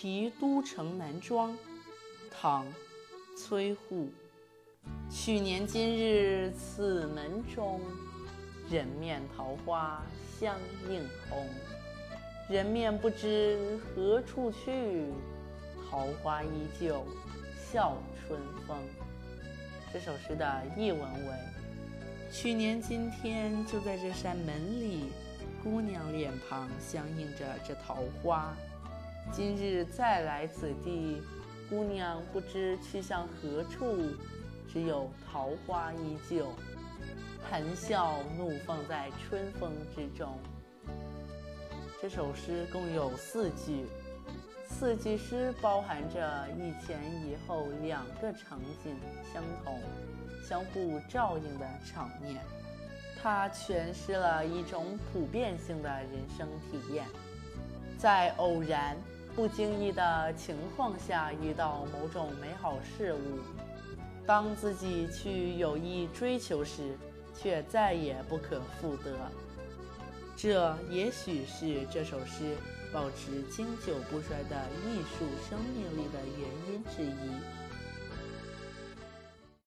题都城南庄，唐·崔护。去年今日此门中，人面桃花相映红。人面不知何处去，桃花依旧笑春风。这首诗的译文为：去年今天就在这扇门里，姑娘脸庞相映着这桃花。今日再来此地，姑娘不知去向何处，只有桃花依旧，含笑怒放在春风之中。这首诗共有四句。四句诗包含着一前一后两个场景相同、相互照应的场面，它诠释了一种普遍性的人生体验。在偶然、不经意的情况下遇到某种美好事物，当自己去有意追求时，却再也不可复得。这也许是这首诗。保持经久不衰的艺术生命力的原因之一。